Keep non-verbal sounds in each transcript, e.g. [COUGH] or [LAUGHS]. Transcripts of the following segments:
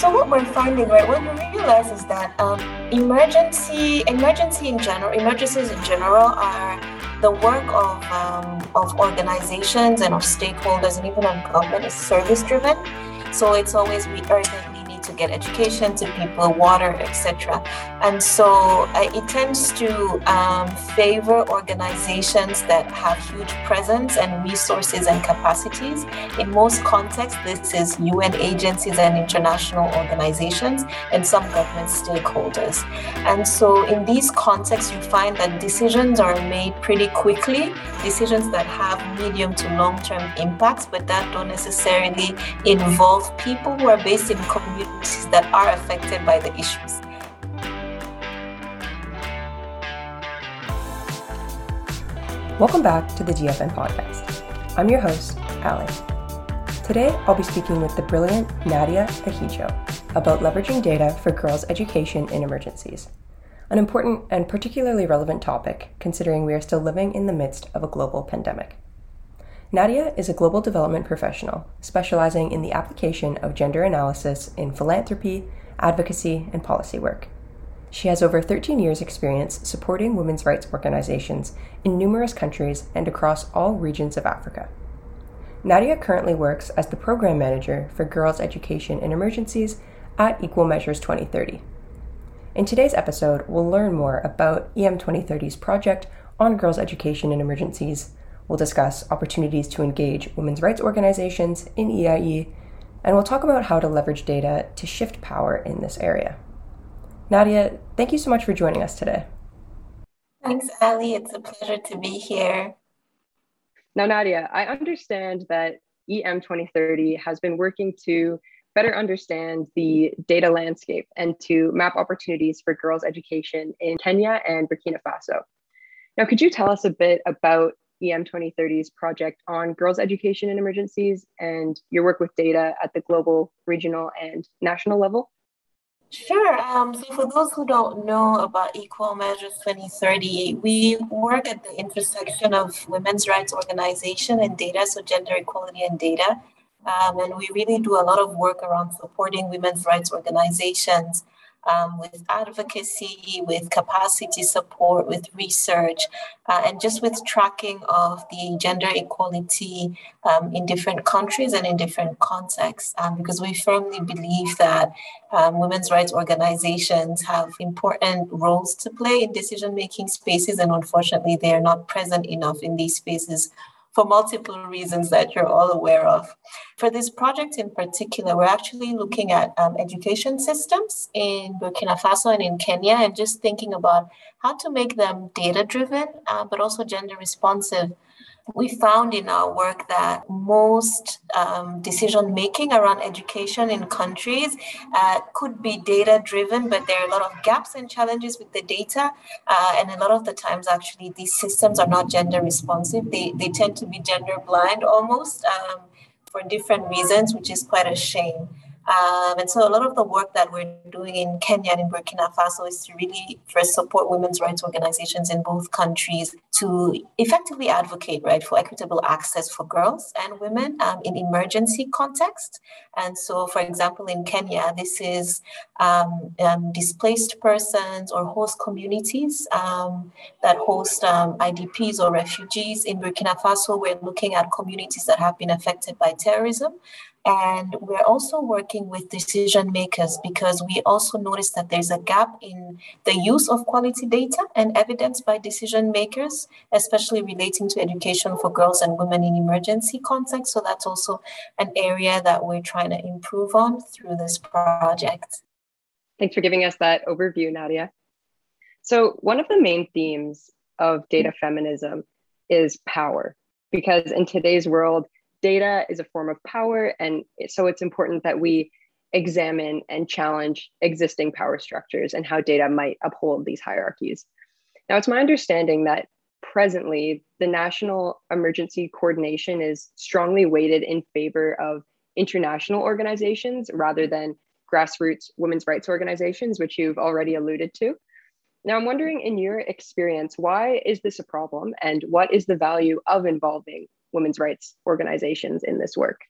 So what we're finding, right, what we realize is that um, emergency, emergency in general, emergencies in general are the work of, um, of organizations and of stakeholders and even of government is service driven. So it's always we urgently to get education to people, water, etc. And so uh, it tends to um, favor organizations that have huge presence and resources and capacities. In most contexts, this is UN agencies and international organizations and some government stakeholders. And so in these contexts, you find that decisions are made pretty quickly, decisions that have medium to long term impacts, but that don't necessarily involve people who are based in communities that are affected by the issues. Welcome back to the DFN podcast. I'm your host, Ali. Today, I'll be speaking with the brilliant Nadia Ahidjo about leveraging data for girls' education in emergencies, an important and particularly relevant topic considering we are still living in the midst of a global pandemic. Nadia is a global development professional specializing in the application of gender analysis in philanthropy, advocacy, and policy work. She has over 13 years' experience supporting women's rights organizations in numerous countries and across all regions of Africa. Nadia currently works as the program manager for girls' education in emergencies at Equal Measures 2030. In today's episode, we'll learn more about EM 2030's project on girls' education in emergencies We'll discuss opportunities to engage women's rights organizations in EIE, and we'll talk about how to leverage data to shift power in this area. Nadia, thank you so much for joining us today. Thanks, Ali. It's a pleasure to be here. Now, Nadia, I understand that EM 2030 has been working to better understand the data landscape and to map opportunities for girls' education in Kenya and Burkina Faso. Now, could you tell us a bit about EM 2030's project on girls' education in emergencies and your work with data at the global, regional, and national level? Sure. Um, so, for those who don't know about Equal Measures 2030, we work at the intersection of women's rights organization and data, so gender equality and data. Um, and we really do a lot of work around supporting women's rights organizations um, with advocacy, with capacity support, with research, uh, and just with tracking of the gender equality um, in different countries and in different contexts. Um, because we firmly believe that um, women's rights organizations have important roles to play in decision making spaces, and unfortunately, they are not present enough in these spaces for multiple reasons that you're all aware of. For this project in particular, we're actually looking at um, education systems in Burkina Faso and in Kenya and just thinking about how to make them data driven, uh, but also gender responsive we found in our work that most um, decision making around education in countries uh, could be data driven, but there are a lot of gaps and challenges with the data. Uh, and a lot of the times, actually, these systems are not gender responsive. They, they tend to be gender blind almost um, for different reasons, which is quite a shame. Um, and so a lot of the work that we're doing in Kenya and in Burkina Faso is to really first support women's rights organizations in both countries to effectively advocate right for equitable access for girls and women um, in emergency context. And so, for example, in Kenya, this is um, um displaced persons or host communities um, that host um, IDPs or refugees. In Burkina Faso, we're looking at communities that have been affected by terrorism. And we're also working with decision makers because we also notice that there's a gap in the use of quality data and evidence by decision makers, especially relating to education for girls and women in emergency contexts. So that's also an area that we're trying to improve on through this project. Thanks for giving us that overview, Nadia. So, one of the main themes of data feminism is power, because in today's world, data is a form of power. And so it's important that we examine and challenge existing power structures and how data might uphold these hierarchies. Now, it's my understanding that presently the National Emergency Coordination is strongly weighted in favor of international organizations rather than grassroots women's rights organizations, which you've already alluded to. Now, I'm wondering, in your experience, why is this a problem and what is the value of involving women's rights organizations in this work?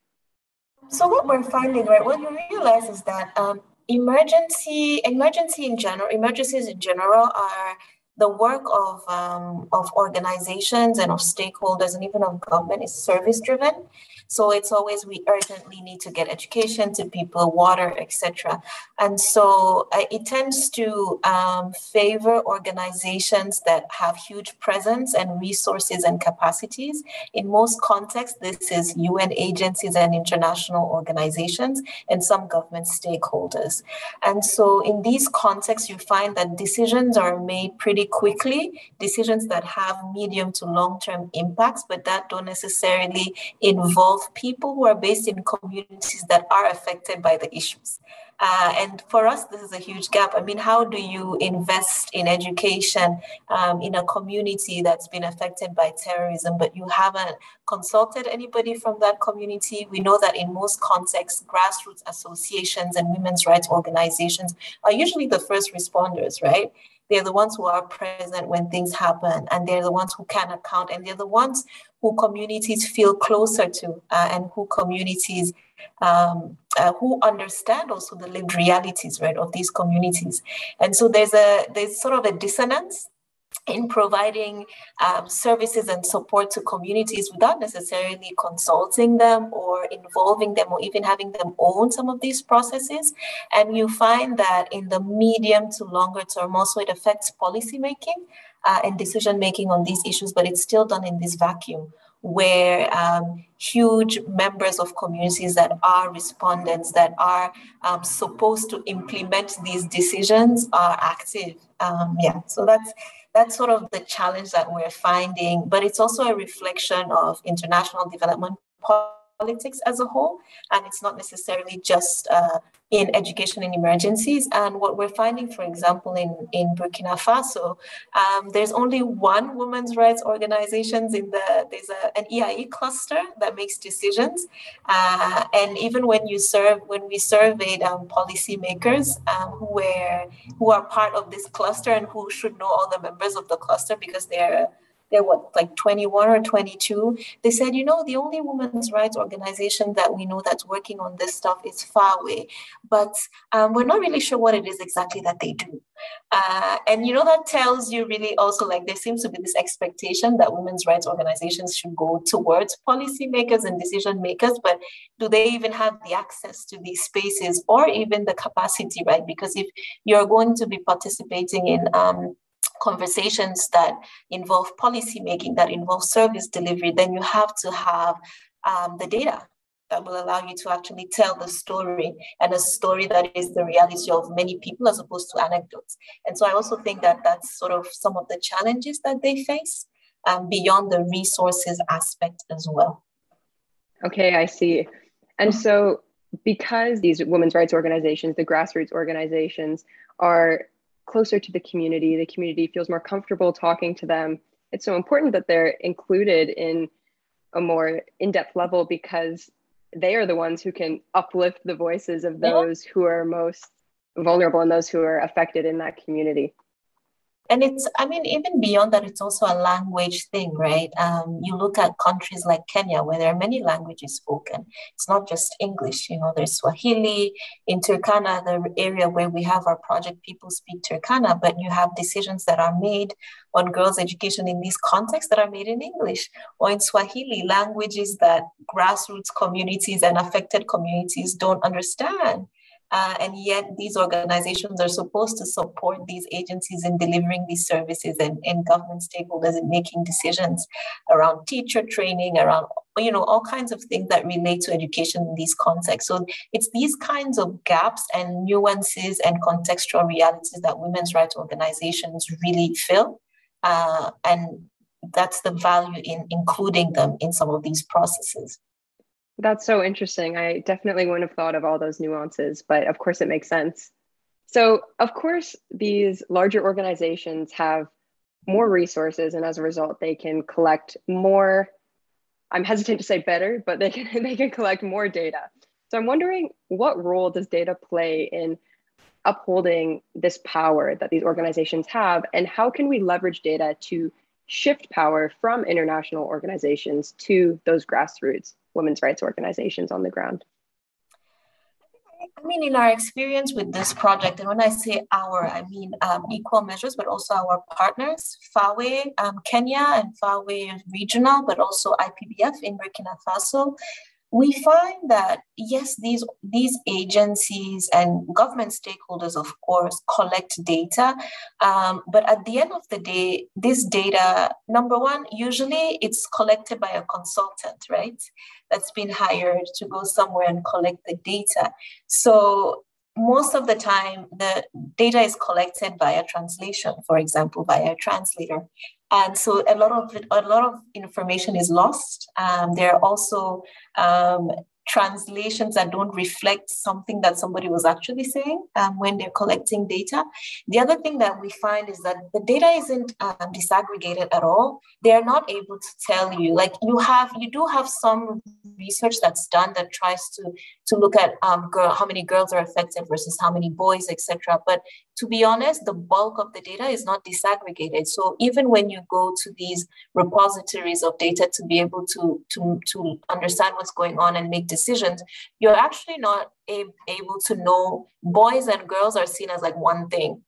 So what we're finding, right, what you realize is that um, emergency, emergency in general, emergencies in general are the work of, um, of organizations and of stakeholders and even of government is service driven. So it's always we urgently need to get education to people, water, etc. And so uh, it tends to um, favor organizations that have huge presence and resources and capacities. In most contexts, this is UN agencies and international organizations and some government stakeholders. And so in these contexts, you find that decisions are made pretty quickly, decisions that have medium to long term impacts, but that don't necessarily involve of people who are based in communities that are affected by the issues. Uh, and for us, this is a huge gap. I mean, how do you invest in education um, in a community that's been affected by terrorism, but you haven't consulted anybody from that community? We know that in most contexts, grassroots associations and women's rights organizations are usually the first responders, right? They're the ones who are present when things happen, and they're the ones who can account, and they're the ones who communities feel closer to, uh, and who communities um, uh, who understand also the lived realities, right, of these communities. And so there's a there's sort of a dissonance in providing um, services and support to communities without necessarily consulting them or involving them or even having them own some of these processes. And you find that in the medium to longer term, also it affects policymaking uh, and decision making on these issues, but it's still done in this vacuum where um, huge members of communities that are respondents that are um, supposed to implement these decisions are active. Um, yeah, so that's that's sort of the challenge that we're finding, but it's also a reflection of international development politics as a whole, and it's not necessarily just uh, in education in emergencies. And what we're finding, for example, in, in Burkina Faso, um, there's only one women's rights organizations in the, there's a, an EIE cluster that makes decisions. Uh, and even when you serve, when we surveyed um, policymakers um, who were, who are part of this cluster and who should know all the members of the cluster because they're they're what like 21 or 22 they said you know the only women's rights organization that we know that's working on this stuff is FAWE but um, we're not really sure what it is exactly that they do. Uh, and you know that tells you really also like there seems to be this expectation that women's rights organizations should go towards policymakers and decision makers but do they even have the access to these spaces or even the capacity right? Because if you're going to be participating in um, conversations that involve policy making, that involve service delivery, then you have to have um, the data that will allow you to actually tell the story and a story that is the reality of many people as opposed to anecdotes. And so I also think that that's sort of some of the challenges that they face um, beyond the resources aspect as well. Okay, I see. And so because these women's rights organizations, the grassroots organizations, are closer to the community. The community feels more comfortable talking to them. It's so important that they're included in a more in depth level because they are the ones who can uplift the voices of those who are most vulnerable and those who are affected in that community and it's i mean even beyond that it's also a language thing right? Um, you look at countries like kenya where there are many languages spoken. It's not just english you know there's swahili in turkana the area where we have our project people speak turkana but you have decisions that are made on girls education in these contexts that are made in english or in swahili languages that grassroots communities and affected communities don't understand uh, and yet, these organizations are supposed to support these agencies in delivering these services and, and government stakeholders in making decisions around teacher training, around you know all kinds of things that relate to education in these contexts. So it's these kinds of gaps and nuances and contextual realities that women's rights organizations really fill, uh, and that's the value in including them in some of these processes. That's so interesting. I definitely wouldn't have thought of all those nuances, but of course it makes sense. So, of course, these larger organizations have more resources, and as a result, they can collect more. I'm hesitant to say better, but they can [LAUGHS] they can collect more data. So, I'm wondering what role does data play in upholding this power that these organizations have, and how can we leverage data to shift power from international organizations to those grassroots women's rights organizations on the ground? I mean, in our experience with this project, and when I say our, I mean um, equal measures, but also our partners, FAWE um, Kenya and FAWE Regional, but also IPBF in Burkina Faso, we find that yes these these agencies and government stakeholders of course collect data um, but at the end of the day this data number one usually it's collected by a consultant right that's been hired to go somewhere and collect the data. So most of the time the data is collected via translation for example via a translator and so a lot of a lot of information is lost. Um, there are also um, translations that don't reflect something that somebody was actually saying um, when they're collecting data. The other thing that we find is that the data isn't um, disaggregated at all. They're not able to tell you, like you have, you do have some research that's done that tries to to look at um, girl, how many girls are affected versus how many boys, etc. But to be honest, the bulk of the data is not disaggregated. So even when you go to these repositories of data to be able to, to, to understand what's going on and make decisions, you're actually not able to know boys and girls are seen as like one thing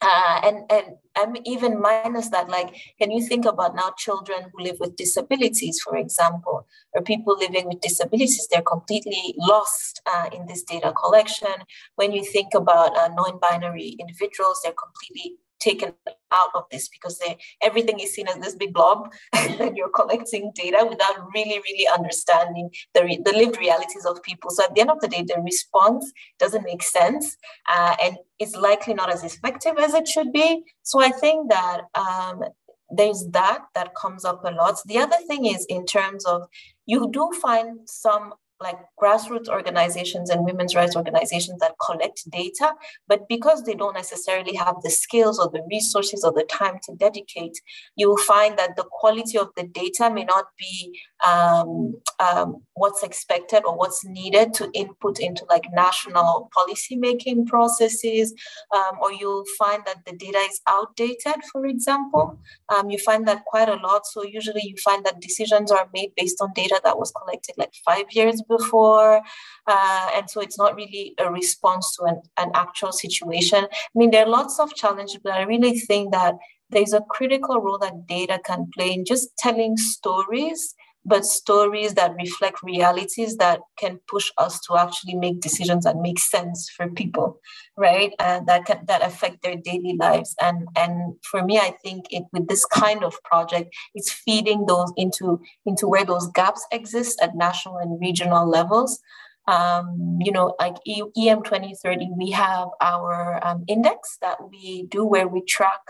uh, and and I'm even minus that, like, can you think about now children who live with disabilities, for example, or people living with disabilities? They're completely lost uh, in this data collection. When you think about uh, non-binary individuals, they're completely taken out of this because everything is seen as this big blob [LAUGHS] and you're collecting data without really really understanding the, re- the lived realities of people. So at the end of the day the response doesn't make sense uh, and it's likely not as effective as it should be. So i think that um, there's that that comes up a lot. The other thing is in terms of you do find some like grassroots organizations and women's rights organizations that collect data, but because they don't necessarily have the skills or the resources or the time to dedicate, you will find that the quality of the data may not be um, um, what's expected or what's needed to input into like national policy making processes, um, or you'll find that the data is outdated, for example. Um, you find that quite a lot. So usually you find that decisions are made based on data that was collected like five years before. Uh, and so it's not really a response to an, an actual situation. I mean, there are lots of challenges, but I really think that there's a critical role that data can play in just telling stories but stories that reflect realities that can push us to actually make decisions that make sense for people right? And that can that affect their daily lives. And and for me i think it with this kind of project it's feeding those into into where those gaps exist at national and regional levels um, you know, like EM 2030, we have our um, index that we do where we track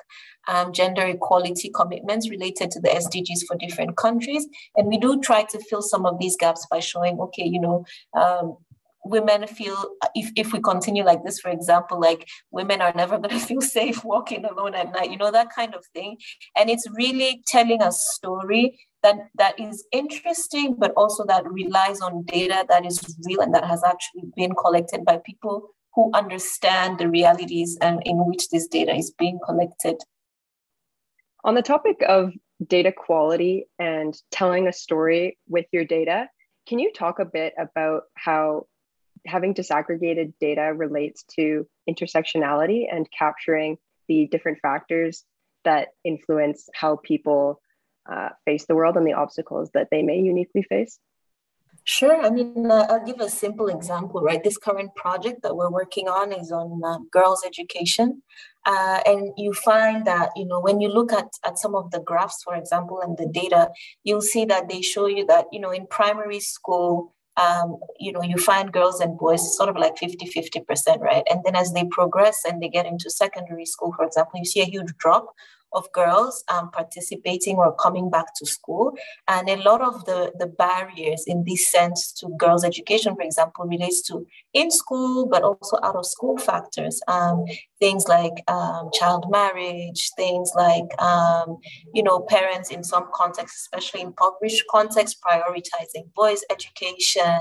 um, gender equality commitments related to the SDGs for different countries. And we do try to fill some of these gaps by showing, okay, you know, um, women feel if, if we continue like this for example like women are never [LAUGHS] going to feel safe walking alone at night you know that kind of thing. And it's really telling a story that that is interesting but also that relies on data that is real and that has actually been collected by people who understand the realities and in which this data is being collected. On the topic of data quality and telling a story with your data can you talk a bit about how having disaggregated data relates to intersectionality and capturing the different factors that influence how people uh, face the world and the obstacles that they may uniquely face? Sure. I mean, uh, I'll give a simple example, right? This current project that we're working on is on uh, girls' education. Uh, and you find that, you know, when you look at, at some of the graphs, for example, and the data, you'll see that they show you that, you know, in primary school, um, you know, you find girls and boys sort of like 50 50%, right? And then as they progress and they get into secondary school, for example, you see a huge drop of girls um, participating or coming back to school. And a lot of the, the barriers in this sense to girls' education, for example, relates to in school, but also out of school factors. Um, things like um, child marriage, things like, um, you know, parents in some contexts, especially in impoverished contexts, prioritizing boys' education,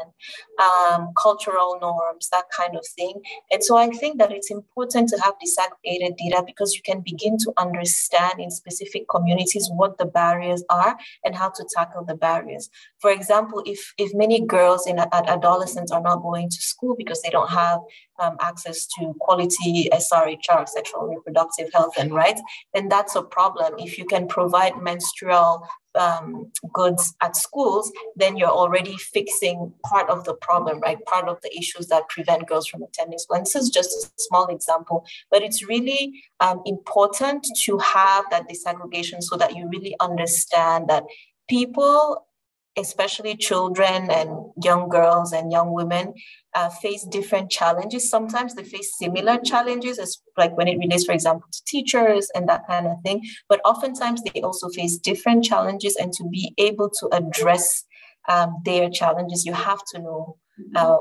um, cultural norms, that kind of thing. And so I think that it's important to have disaggregated data because you can begin to understand in specific communities what the barriers are and how to tackle the barriers. For example, if, if many girls in adolescents are not going to school because they don't have um, access to quality SRHR, sexual reproductive health and rights, then that's a problem. If you can provide menstrual um, goods at schools, then you're already fixing part of the problem, right? Part of the issues that prevent girls from attending school. And this is just a small example, but it's really um, important to have that disaggregation so that you really understand that people especially children and young girls and young women uh, face different challenges. Sometimes they face similar challenges, as like when it relates, for example, to teachers and that kind of thing. But oftentimes they also face different challenges, and to be able to address um, their challenges, you have to know uh,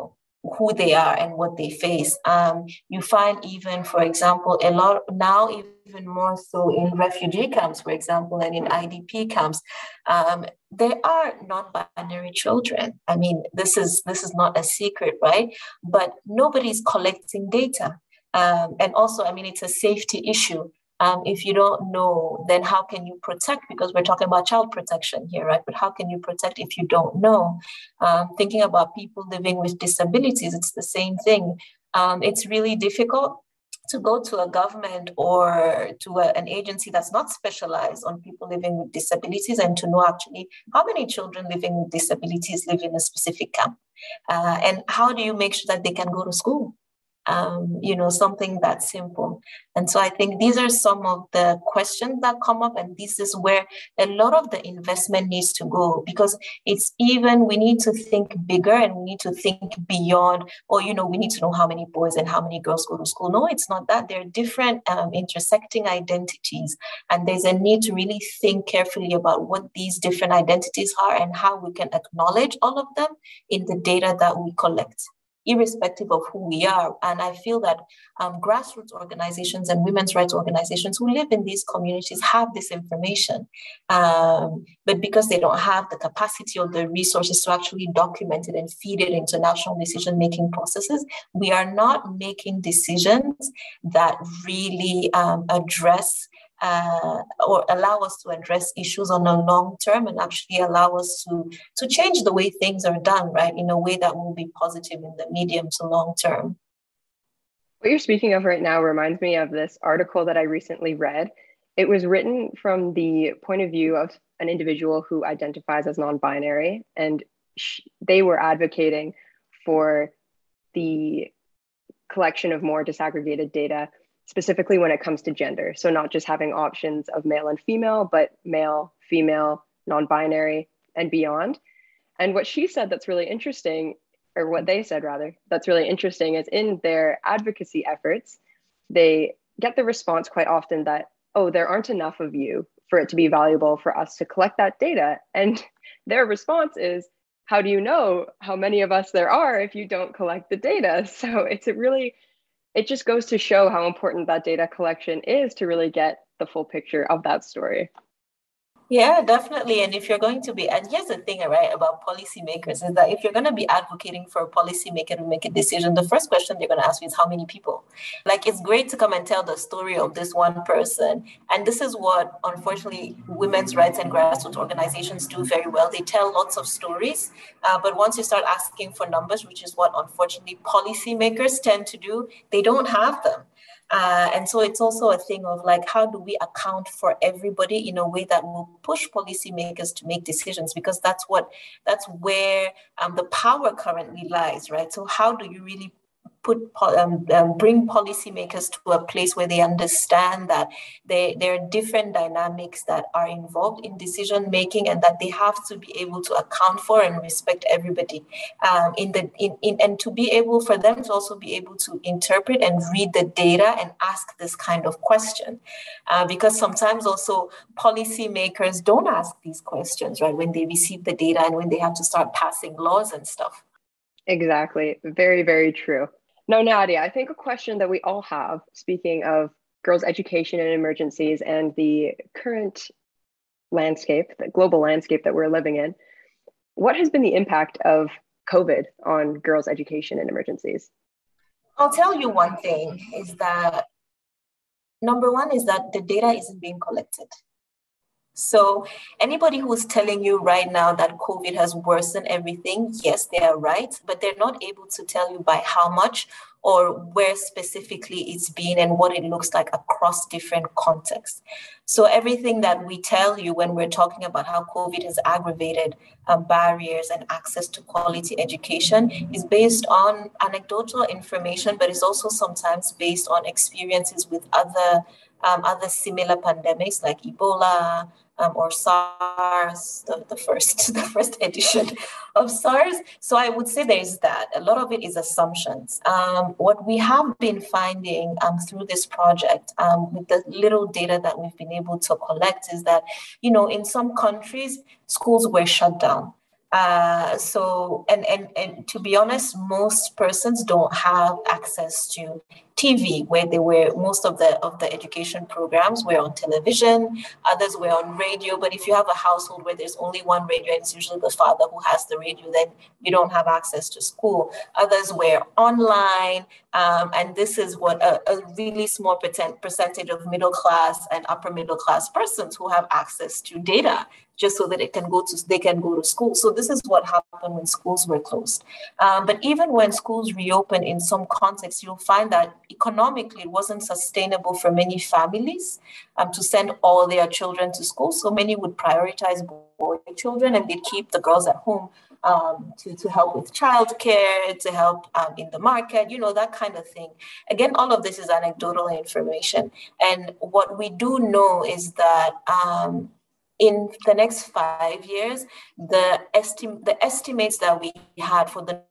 who they are and what they face. Um, you find even, for example, a lot now even more so in refugee camps, for example, and in IDP camps, um, there are non-binary children. I mean, this is this is not a secret, right? But nobody's collecting data. Um, and also, I mean, it's a safety issue. Um, if you don't know, then how can you protect? Because we're talking about child protection here, right? But how can you protect if you don't know? Um, thinking about people living with disabilities, it's the same thing. Um, it's really difficult to go to a government or to a, an agency that's not specialized on people living with disabilities and to know actually how many children living with disabilities live in a specific camp. Uh, and how do you make sure that they can go to school? Um, you know, something that simple. And so I think these are some of the questions that come up, and this is where a lot of the investment needs to go because it's even we need to think bigger and we need to think beyond, or you know, we need to know how many boys and how many girls go to school. No, it's not that. There are different um, intersecting identities, and there's a need to really think carefully about what these different identities are and how we can acknowledge all of them in the data that we collect irrespective of who we are. And I feel that um, grassroots organizations and women's rights organizations who live in these communities have this information. Um, but because they don't have the capacity or the resources to actually document it and feed it into national decision making processes, we are not making decisions that really um, address uh, or allow us to address issues on a long term and actually allow us to to change the way things are done right in a way that will be positive in the medium to long term. What you're speaking of right now reminds me of this article that i recently read. It was written from the point of view of an individual who identifies as non-binary and sh- they were advocating for the collection of more disaggregated data specifically when it comes to gender. So, not just having options of male and female, but male, female, non binary, and beyond. And what she said that's really interesting, or what they said rather, that's really interesting is in their advocacy efforts, they get the response quite often that, oh, there aren't enough of you for it to be valuable for us to collect that data. And [LAUGHS] their response is, how do you know how many of us there are if you don't collect the data? [LAUGHS] So it's a really it just goes to show how important that data collection is to really get the full picture of that story. Yeah, definitely. And if you're going to be, and here's the thing, right, about policymakers is that if you're going to be advocating for a policymaker to make a decision, the first question they're going to ask you is how many people? Like, it's great to come and tell the story of this one person. And this is what, unfortunately, women's rights and grassroots organizations do very well. They tell lots of stories. Uh, but once you start asking for numbers, which is what, unfortunately, policymakers tend to do, they don't have them. Uh, and so it's also a thing of like, how do we account for everybody in a way that will push policymakers to make decisions? Because that's what, that's where um, the power currently lies, right? So how do you really put um, um, bring policymakers to a place where they understand that they, there are different dynamics that are involved in decision making and that they have to be able to account for and respect everybody um, in the in, in and to be able for them to also be able to interpret and read the data and ask this kind of question uh, because sometimes also policymakers don't ask these questions right when they receive the data and when they have to start passing laws and stuff Exactly. Very, very true. No, Nadia, I think a question that we all have, speaking of girls' education and emergencies and the current landscape, the global landscape that we're living in, what has been the impact of COVID on girls' education and emergencies? I'll tell you one thing is that number one is that the data isn't being collected. So, anybody who is telling you right now that COVID has worsened everything, yes, they are right, but they're not able to tell you by how much or where specifically it's been and what it looks like across different contexts. So, everything that we tell you when we're talking about how COVID has aggravated um, barriers and access to quality education is based on anecdotal information, but it's also sometimes based on experiences with other. Um, other similar pandemics like Ebola, um, or SARS, the, the first [LAUGHS] the first edition of SARS. So I would say there's that. A lot of it is assumptions. Um, what we have been finding um, through this project, um, with the little data that we've been able to collect, is that you know in some countries schools were shut down. Uh, so and, and and to be honest, most persons don't have access to TV, where they were most of the of the education programs were on television, others were on radio. But if you have a household where there's only one radio, and it's usually the father who has the radio, then you don't have access to school. Others were online, um, and this is what a, a really small percent, percentage of middle class and upper middle class persons who have access to data just so that it can go to they can go to school. So this is what happened when schools were closed. Um, but even when schools reopen, in some contexts, you'll find that economically it wasn't sustainable for many families um, to send all their children to school. So many would prioritize boy children and they'd keep the girls at home um, to, to help with childcare, to help um, in the market, you know, that kind of thing. Again, all of this is anecdotal information. And what we do know is that um, in the next five years, the, the estimates that we had for the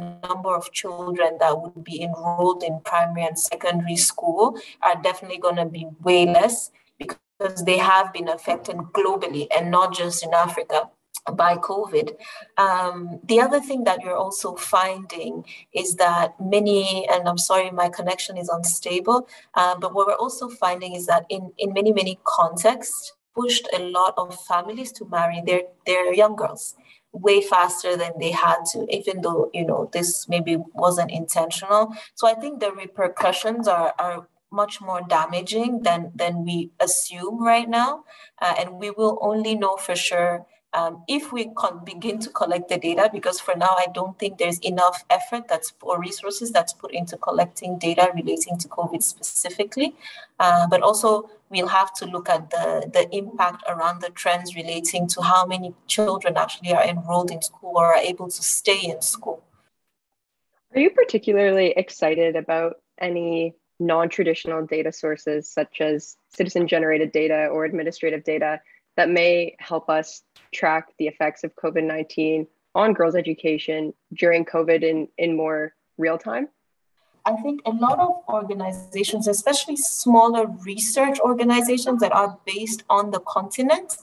number of children that would be enrolled in primary and secondary school are definitely going to be way less because they have been affected globally and not just in Africa by COVID. Um, the other thing that you're also finding is that many, and I'm sorry, my connection is unstable, um, but what we're also finding is that in, in many, many contexts, pushed a lot of families to marry their, their young girls way faster than they had to, even though, you know, this maybe wasn't intentional. So I think the repercussions are, are much more damaging than, than we assume right now. Uh, and we will only know for sure um, if we can begin to collect the data, because for now I don't think there's enough effort that's or resources that's put into collecting data relating to COVID specifically, uh, but also we'll have to look at the the impact around the trends relating to how many children actually are enrolled in school or are able to stay in school. Are you particularly excited about any non-traditional data sources such as citizen-generated data or administrative data that may help us track the effects of COVID 19 on girls' education during COVID in, in more real time? I think a lot of organizations, especially smaller research organizations that are based on the continent,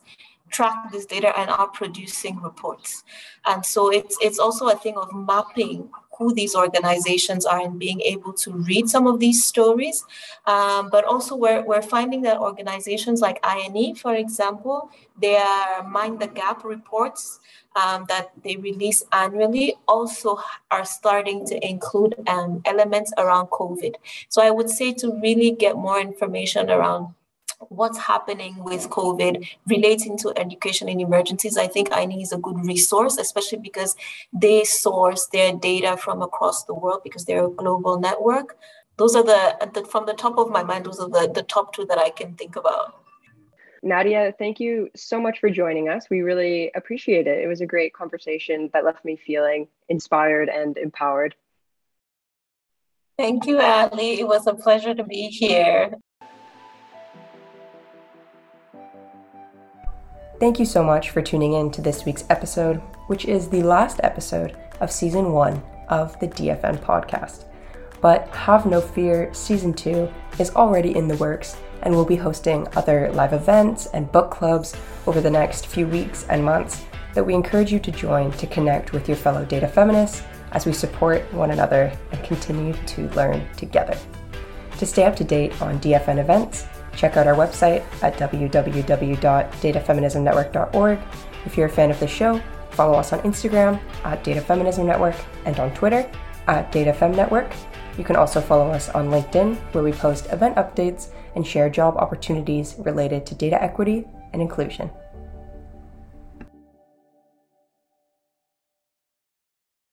track this data and are producing reports. And so it's it's also a thing of mapping who these organizations are and being able to read some of these stories. Um, but also, we're, we're finding that organizations like INEE, for example, their Mind the Gap reports um, that they release annually also are starting to include um, elements around COVID. So I would say to really get more information around what's happening with COVID relating to education in emergencies, I think INEE is a good resource, especially because they source their data from across the world because they're a global network. Those are the, the from the top of my mind, those are the, the top two that I can think about. Nadia, thank you so much for joining us. We really appreciate it. It was a great conversation that left me feeling inspired and empowered. Thank you, Ali. It was a pleasure to be here. Thank you so much for tuning in to this week's episode, which is the last episode of season one of the DFN podcast. But have no fear, season two is already in the works and we'll be hosting other live events and book clubs over the next few weeks and months that we encourage you to join to connect with your fellow data feminists as we support one another and continue to learn together. To stay up to date on DFN events, Check out our website at www.datafeminismnetwork.org. If you're a fan of the show, follow us on Instagram at Data Feminism Network and on Twitter at Data Fem Network. You can also follow us on LinkedIn, where we post event updates and share job opportunities related to data equity and inclusion.